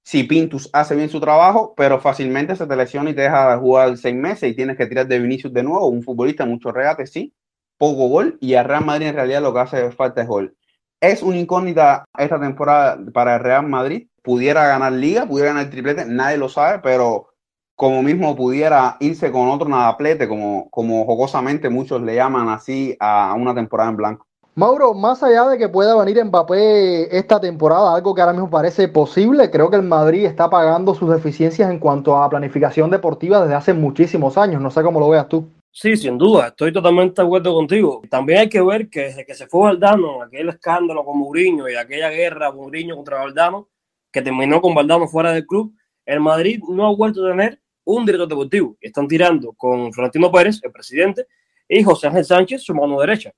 si Pintus hace bien su trabajo, pero fácilmente se te lesiona y te deja jugar seis meses y tienes que tirar de Vinicius de nuevo, un futbolista, mucho regate, sí, poco gol, y a Real Madrid en realidad lo que hace falta es gol. Es una incógnita esta temporada para el Real Madrid, pudiera ganar liga, pudiera ganar triplete, nadie lo sabe, pero como mismo pudiera irse con otro nadaplete, como, como jocosamente muchos le llaman así a una temporada en blanco. Mauro, más allá de que pueda venir Mbappé esta temporada, algo que ahora mismo parece posible, creo que el Madrid está pagando sus deficiencias en cuanto a planificación deportiva desde hace muchísimos años. No sé cómo lo veas tú. Sí, sin duda, estoy totalmente de acuerdo contigo. También hay que ver que desde que se fue Valdano, aquel escándalo con Mourinho y aquella guerra Mourinho contra Valdano, que terminó con Valdano fuera del club, el Madrid no ha vuelto a tener un director deportivo. Están tirando con Florentino Pérez, el presidente, y José Ángel Sánchez, su mano derecha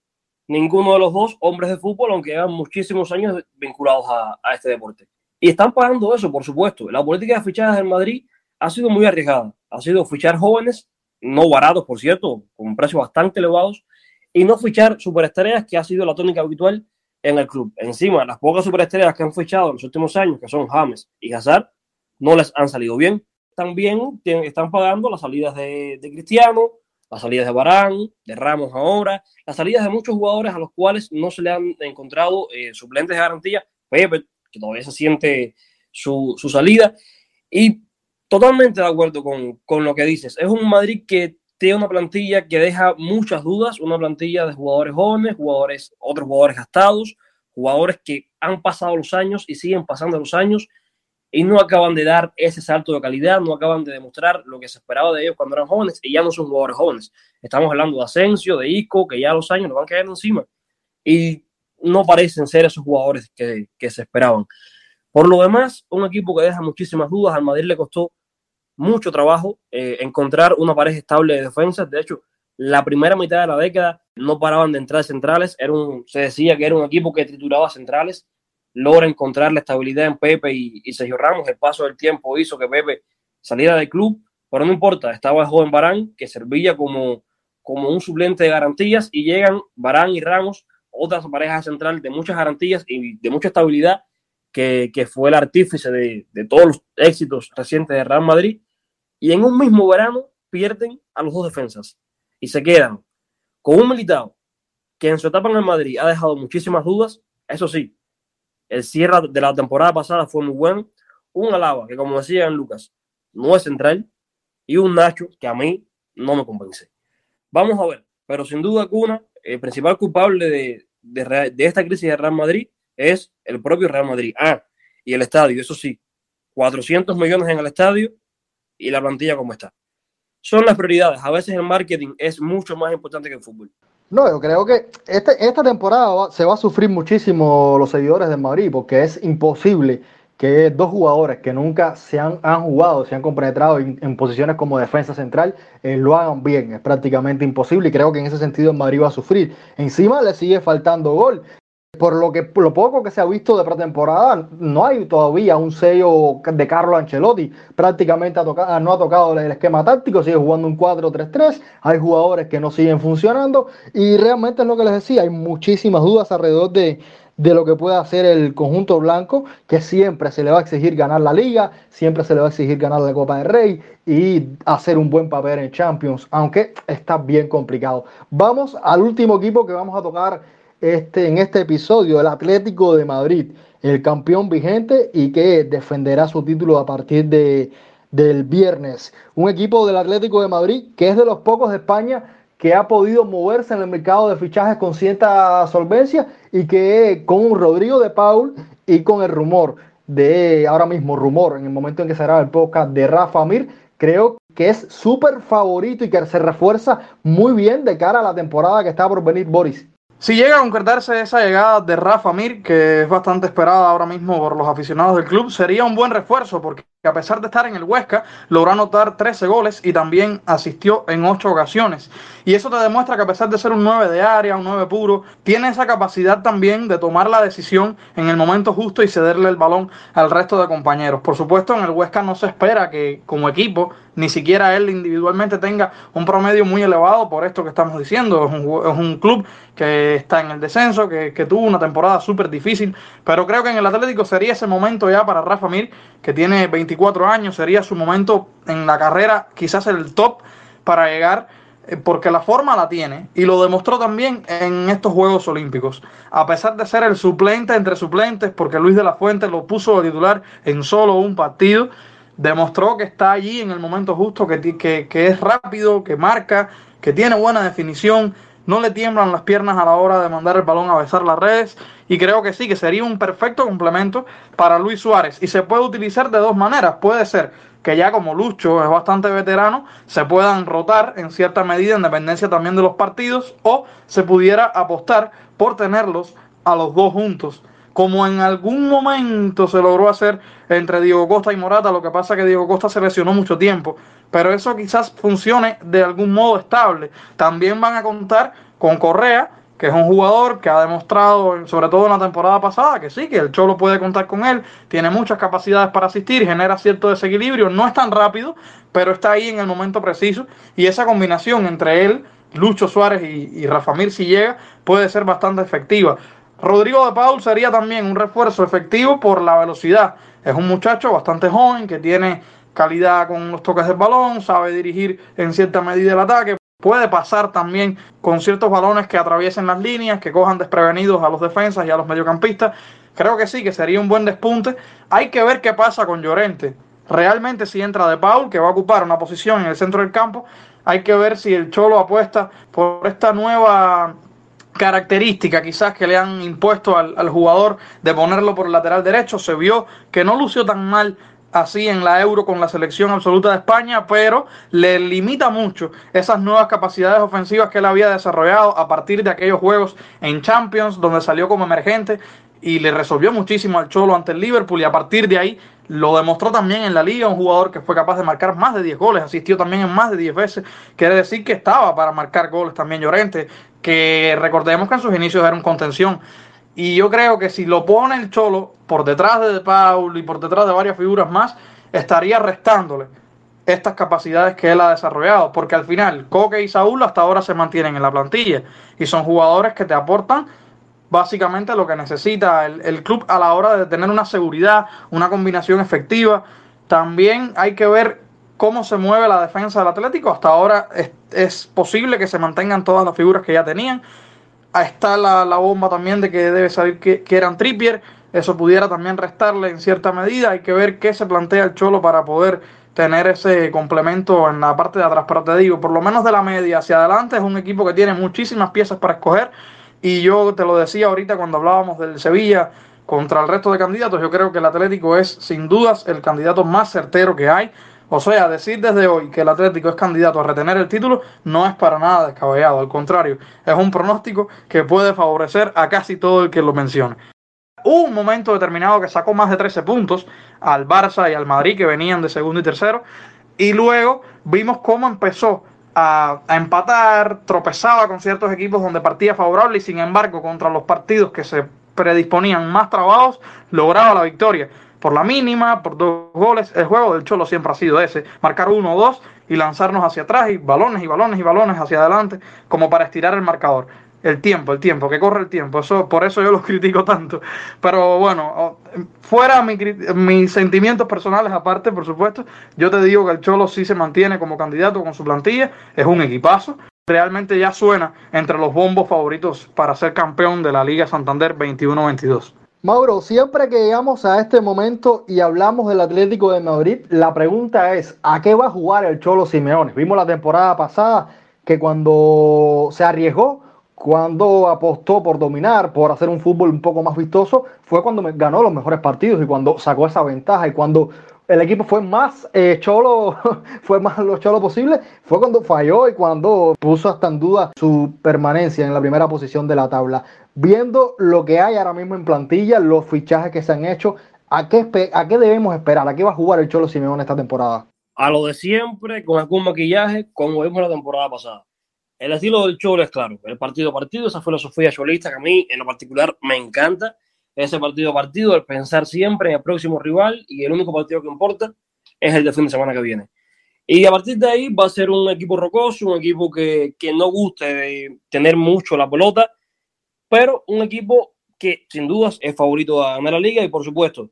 ninguno de los dos hombres de fútbol, aunque llevan muchísimos años vinculados a, este deporte. Y están pagando eso, por supuesto. La política de fichajes del Madrid ha sido muy arriesgada. Ha sido fichar jóvenes, no baratos, por cierto, con precios bastante elevados, y no fichar superestrellas, que ha sido la tónica habitual en el club. Encima, las pocas superestrellas que han fichado en los últimos años, que son James y Hazard, no les han salido bien. También están pagando las salidas de Cristiano, las salidas de Barán, de Ramos ahora, las salidas de muchos jugadores a los cuales no se le han encontrado eh, suplentes de garantía, Pepe, que todavía se siente su, su, salida, y totalmente de acuerdo con, con lo que dices. Es un Madrid que tiene una plantilla que deja muchas dudas, una plantilla de jugadores jóvenes, jugadores, otros jugadores gastados, jugadores que han pasado los años y siguen pasando los años y no acaban de dar ese salto de calidad, no acaban de demostrar lo que se esperaba de ellos cuando eran jóvenes y ya no son jugadores jóvenes. Estamos hablando de Asensio, de Isco, que ya los años nos van cayendo encima y no parecen ser esos jugadores que, que se esperaban. Por lo demás, un equipo que deja muchísimas dudas, al Madrid le costó mucho trabajo eh, encontrar una pareja estable de defensas. De hecho, la primera mitad de la década no paraban de entrar centrales. Era un, se decía que era un equipo que trituraba centrales logra encontrar la estabilidad en Pepe y, y Sergio Ramos. El paso del tiempo hizo que Pepe saliera del club, pero no importa, estaba el joven Barán, que servía como, como un suplente de garantías, y llegan Barán y Ramos, otras parejas central de muchas garantías y de mucha estabilidad, que, que fue el artífice de, de todos los éxitos recientes de Real Madrid, y en un mismo verano pierden a los dos defensas y se quedan con un militado que en su etapa en el Madrid ha dejado muchísimas dudas. Eso sí, el cierre de la temporada pasada fue muy bueno. Un Alaba, que como decía Lucas, no es central. Y un Nacho, que a mí no me convence. Vamos a ver, pero sin duda alguna, el principal culpable de, de, de esta crisis de Real Madrid es el propio Real Madrid. Ah, y el estadio, eso sí, 400 millones en el estadio y la plantilla como está. Son las prioridades. A veces el marketing es mucho más importante que el fútbol. No, yo creo que este, esta temporada se va a sufrir muchísimo los seguidores del Madrid porque es imposible que dos jugadores que nunca se han, han jugado, se han compenetrado en, posiciones como defensa central, eh, lo hagan bien. Es prácticamente imposible y creo que en ese sentido Madrid va a sufrir. Encima le sigue faltando gol. Por lo que lo poco que se ha visto de pretemporada, no hay todavía un sello de Carlo Ancelotti. Prácticamente ha tocado, no ha tocado el esquema táctico, sigue jugando un 4-3-3. Hay jugadores que no siguen funcionando y realmente es lo que les decía, hay muchísimas dudas alrededor de, de lo que puede hacer el conjunto blanco, que siempre se le va a exigir ganar la liga, siempre se le va a exigir ganar la Copa del Rey y hacer un buen papel en Champions, aunque está bien complicado. Vamos al último equipo que vamos a tocar este, en este episodio, el Atlético de Madrid, el campeón vigente y que defenderá su título a partir de, del viernes. Un equipo del Atlético de Madrid que es de los pocos de España que ha podido moverse en el mercado de fichajes con cierta solvencia y que con Rodrigo de Paul y con el rumor de ahora mismo, rumor, en el momento en que se hará el podcast de Rafa Mir, creo que es súper favorito y que se refuerza muy bien de cara a la temporada que está por venir Boris. Si llega a concretarse esa llegada de Rafa Mir, que es bastante esperada ahora mismo por los aficionados del club, sería un buen refuerzo porque a pesar de estar en el Huesca, logró anotar 13 goles y también asistió en 8 ocasiones. Y eso te demuestra que a pesar de ser un 9 de área, un 9 puro, tiene esa capacidad también de tomar la decisión en el momento justo y cederle el balón al resto de compañeros. Por supuesto, en el Huesca no se espera que como equipo ni siquiera él individualmente tenga un promedio muy elevado por esto que estamos diciendo. Es un, es un club que está en el descenso, que, que tuvo una temporada súper difícil, pero creo que en el Atlético sería ese momento ya para Rafa Mir, que tiene 24 años, sería su momento en la carrera, quizás el top para llegar porque la forma la tiene y lo demostró también en estos Juegos Olímpicos. A pesar de ser el suplente entre suplentes, porque Luis de la Fuente lo puso de titular en solo un partido, demostró que está allí en el momento justo, que, que, que es rápido, que marca, que tiene buena definición, no le tiemblan las piernas a la hora de mandar el balón a besar las redes y creo que sí, que sería un perfecto complemento para Luis Suárez. Y se puede utilizar de dos maneras, puede ser que ya como Lucho es bastante veterano, se puedan rotar en cierta medida en dependencia también de los partidos o se pudiera apostar por tenerlos a los dos juntos como en algún momento se logró hacer entre Diego Costa y Morata, lo que pasa es que Diego Costa se lesionó mucho tiempo, pero eso quizás funcione de algún modo estable. También van a contar con Correa, que es un jugador que ha demostrado, sobre todo en la temporada pasada, que sí, que el Cholo puede contar con él, tiene muchas capacidades para asistir, genera cierto desequilibrio, no es tan rápido, pero está ahí en el momento preciso, y esa combinación entre él, Lucho Suárez y, y Rafa Mir, si llega, puede ser bastante efectiva. Rodrigo de Paul sería también un refuerzo efectivo por la velocidad. Es un muchacho bastante joven que tiene calidad con los toques del balón, sabe dirigir en cierta medida el ataque. Puede pasar también con ciertos balones que atraviesen las líneas, que cojan desprevenidos a los defensas y a los mediocampistas. Creo que sí, que sería un buen despunte. Hay que ver qué pasa con Llorente. Realmente si entra de Paul, que va a ocupar una posición en el centro del campo, hay que ver si el Cholo apuesta por esta nueva característica quizás que le han impuesto al, al, jugador de ponerlo por el lateral derecho. Se vio que no lució tan mal así en la Euro con la selección absoluta de España, pero le limita mucho esas nuevas capacidades ofensivas que él había desarrollado a partir de aquellos juegos en Champions, donde salió como emergente y le resolvió muchísimo al Cholo ante el Liverpool y a partir de ahí lo demostró también en la liga, un jugador que fue capaz de marcar más de 10 goles, asistió también en más de 10 veces, quiere decir que estaba para marcar goles también Llorente, que recordemos que en sus inicios era un contención. Y yo creo que si lo pone el Cholo por detrás de, de Paul y por detrás de varias figuras más, estaría restándole estas capacidades que él ha desarrollado, porque al final Coque y Saúl hasta ahora se mantienen en la plantilla y son jugadores que te aportan básicamente lo que necesita el, el, club a la hora de tener una seguridad, una combinación efectiva. También hay que ver cómo se mueve la defensa del Atlético. Hasta ahora es, es posible que se mantengan todas las figuras que ya tenían. Ahí está la, la bomba también de que debe salir que, que eran Trippier. Eso pudiera también restarle en cierta medida. Hay que ver qué se plantea el Cholo para poder tener ese complemento en la parte de atrás. Pero te digo, por lo menos de la media hacia adelante es un equipo que tiene muchísimas piezas para escoger. Y yo te lo decía ahorita cuando hablábamos del Sevilla contra el resto de candidatos. Yo creo que el Atlético es sin dudas el candidato más certero que hay. O sea, decir desde hoy que el Atlético es candidato a retener el título no es para nada descabellado. Al contrario, es un pronóstico que puede favorecer a casi todo el que lo mencione. Hubo un momento determinado que sacó más de 13 puntos al Barça y al Madrid que venían de segundo y tercero. Y luego vimos cómo empezó a, empatar, tropezaba con ciertos equipos donde partía favorable y sin embargo contra los partidos que se predisponían más trabajos, lograba la victoria. Por la mínima, por dos goles, el juego del Cholo siempre ha sido ese, marcar uno o dos y lanzarnos hacia atrás y balones y balones y balones hacia adelante como para estirar el marcador. El tiempo, el tiempo, que corre el tiempo. Eso, por eso yo los *laughs* critico tanto. Pero bueno, fuera mi, mis sentimientos personales aparte, por supuesto, yo te digo que el Cholo sí se mantiene como candidato con su plantilla. Es un equipazo. Realmente ya suena entre los bombos favoritos para ser campeón de la Liga Santander 21-22. Mauro, siempre que llegamos a este momento y hablamos del Atlético de Madrid, la pregunta es, ¿a qué va a jugar el Cholo Simeone? Vimos la temporada pasada que cuando se arriesgó, cuando apostó por dominar, por hacer un fútbol un poco más vistoso, fue cuando ganó los mejores partidos y cuando sacó esa ventaja y cuando el equipo fue más eh, cholo, *laughs* fue más lo cholo posible, fue cuando falló y cuando puso hasta en duda su permanencia en la primera posición de la tabla. Viendo lo que hay ahora mismo en plantilla, los fichajes que se han hecho, ¿a qué, ¿a qué debemos esperar? ¿A qué va a jugar el Cholo Simeone esta temporada? A lo de siempre, con algún maquillaje, como vimos la temporada pasada. El estilo del Cholo es claro, el partido a partido, esa filosofía cholista que a mí en lo particular me encanta ese partido a partido, el pensar siempre en el próximo rival y el único partido que importa es el de fin de semana que viene. Y a partir de ahí va a ser un equipo rocoso, un equipo que, que no guste tener mucho la pelota, pero un equipo que sin dudas es favorito a ganar la liga y por supuesto,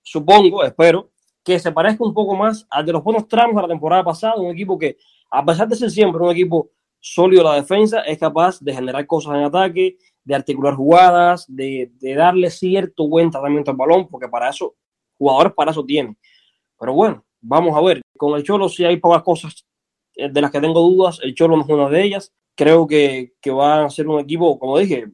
supongo, espero, que se parezca un poco más al de los buenos tramos de la temporada pasada, un equipo que a pesar de ser siempre un equipo sólido la defensa, es capaz de generar cosas en ataque, de articular jugadas, de, de, darle cierto buen tratamiento al balón, porque para eso, jugadores para eso tienen. Pero bueno, vamos a ver. Con el Cholo sí hay pocas cosas de las que tengo dudas. El Cholo no es una de ellas. Creo que va a ser un equipo, como dije,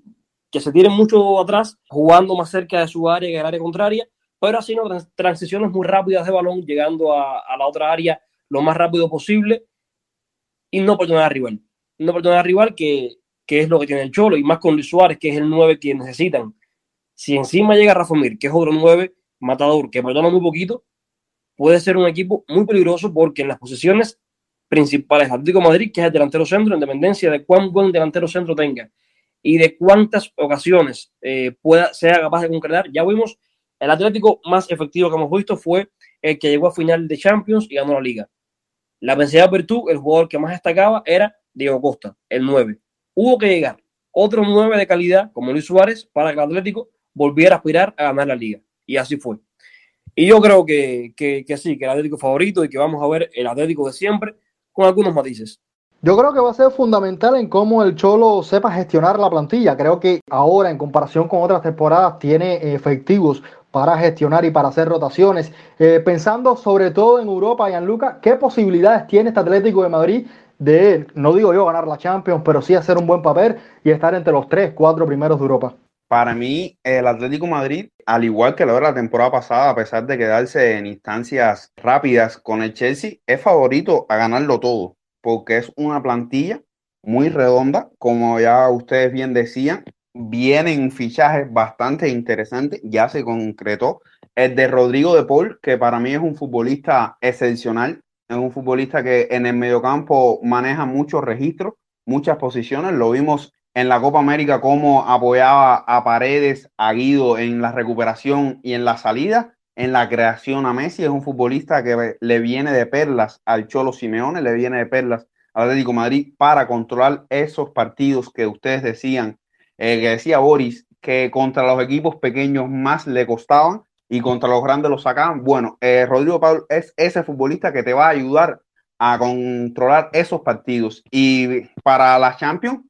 que se tiene mucho atrás, jugando más cerca de su área que el área contraria, pero haciendo transiciones muy rápidas de balón, llegando a, a la otra área lo más rápido posible y no perdonar al rival. No perdonar al rival que que es lo que tiene el Cholo, y más con Luis Suárez, que es el 9 que necesitan. Si encima llega Rafa Mir, que es otro 9 matador, que perdona muy poquito, puede ser un equipo muy peligroso porque en las posiciones principales, Atlético Madrid, que es el delantero centro, en dependencia de cuán buen delantero centro tenga y de cuántas ocasiones eh, pueda, sea capaz de concretar, ya vimos, el Atlético más efectivo que hemos visto fue el que llegó a final de Champions y ganó la liga. La vencida Virtud, el jugador que más destacaba era Diego Costa, el 9 hubo que llegar otro 9 de calidad, como Luis Suárez, para que el Atlético volviera a aspirar a ganar la liga. Y así fue. Y yo creo que, que, que sí, que el Atlético favorito y que vamos a ver el Atlético de siempre con algunos matices. Yo creo que va a ser fundamental en cómo el Cholo sepa gestionar la plantilla. Creo que ahora, en comparación con otras temporadas, tiene efectivos para gestionar y para hacer rotaciones. Eh, pensando sobre todo en Europa, Gianluca, ¿qué posibilidades tiene este Atlético de Madrid de, no digo yo ganar la Champions, pero sí hacer un buen papel y estar entre los tres, cuatro primeros de Europa. Para mí, el Atlético Madrid, al igual que lo de la temporada pasada, a pesar de quedarse en instancias rápidas con el Chelsea, es favorito a ganarlo todo, porque es una plantilla muy redonda, como ya ustedes bien decían, vienen fichajes bastante interesantes, ya se concretó el de Rodrigo de Paul, que para mí es un futbolista excepcional, es un futbolista que en el mediocampo maneja muchos registros, muchas posiciones. Lo vimos en la Copa América cómo apoyaba a Paredes, a Guido en la recuperación y en la salida, en la creación a Messi. Es un futbolista que le viene de perlas al Cholo Simeone, le viene de perlas al Atlético Madrid para controlar esos partidos que ustedes decían, eh, que decía Boris, que contra los equipos pequeños más le costaban y contra los grandes los sacaban. Bueno, eh, Rodrigo Pablo es ese futbolista que te va a ayudar a controlar esos partidos. Y para la Champions,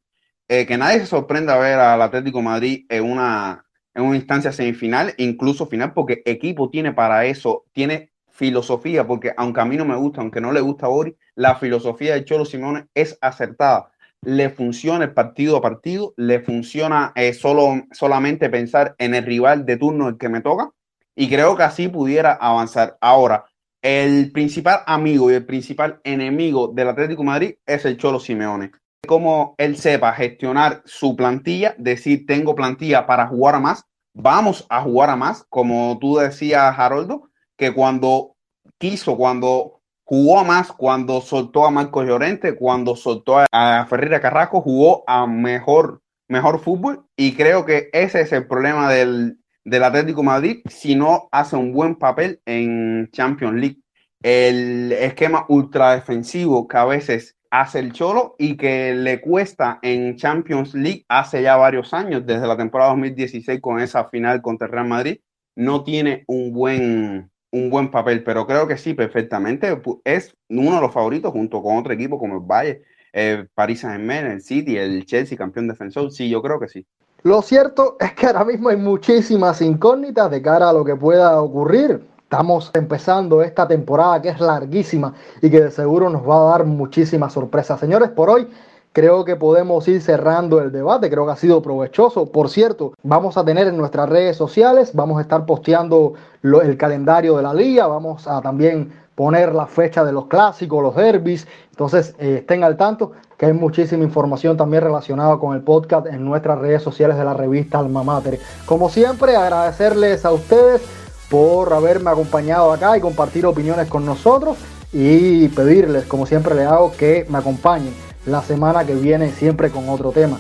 eh, que nadie se sorprenda ver al Atlético Madrid en una, en una instancia semifinal, incluso final, porque equipo tiene para eso, tiene filosofía, porque aunque a mí no me gusta, aunque no le gusta a Boris, la filosofía de Cholo Simone es acertada. Le funciona el partido a partido, le funciona eh, solo, solamente pensar en el rival de turno el que me toca, y creo que así pudiera avanzar. Ahora, el principal amigo y el principal enemigo del Atlético Madrid es el Cholo Simeone. Como él sepa gestionar su plantilla, decir tengo plantilla para jugar a más, vamos a jugar a más, como tú decías, Haroldo, que cuando quiso, cuando jugó a más, cuando soltó a Marco Llorente, cuando soltó a Ferreira Carrasco, jugó a mejor, mejor fútbol y creo que ese es el problema del, del Atlético Madrid si no hace un buen papel en Champions League. El esquema ultra defensivo que a veces hace el Cholo y que le cuesta en Champions League hace ya varios años, desde la temporada 2016 con esa final contra el Real Madrid, no tiene un buen, un buen papel, pero creo que sí, perfectamente. Es uno de los favoritos junto con otro equipo como el Valle, eh, París Saint-Germain, el City, el Chelsea, campeón defensor. Sí, yo creo que sí. Lo cierto es que ahora mismo hay muchísimas incógnitas de cara a lo que pueda ocurrir. Estamos empezando esta temporada que es larguísima y que de seguro nos va a dar muchísimas sorpresas. Señores, por hoy creo que podemos ir cerrando el debate. Creo que ha sido provechoso. Por cierto, vamos a tener en nuestras redes sociales, vamos a estar posteando el calendario de la liga, vamos a también poner la fecha de los clásicos, los derbis. Entonces, eh, estén al tanto que hay muchísima información también relacionada con el podcast en nuestras redes sociales de la revista Alma Mater. Como siempre, agradecerles a ustedes por haberme acompañado acá y compartir opiniones con nosotros y pedirles, como siempre le hago, que me acompañen la semana que viene siempre con otro tema.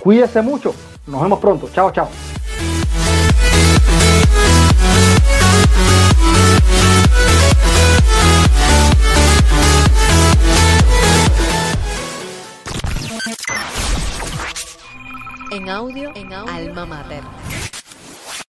Cuídense mucho, nos vemos pronto, chao, chao. En audio, en audio, Alma Mater.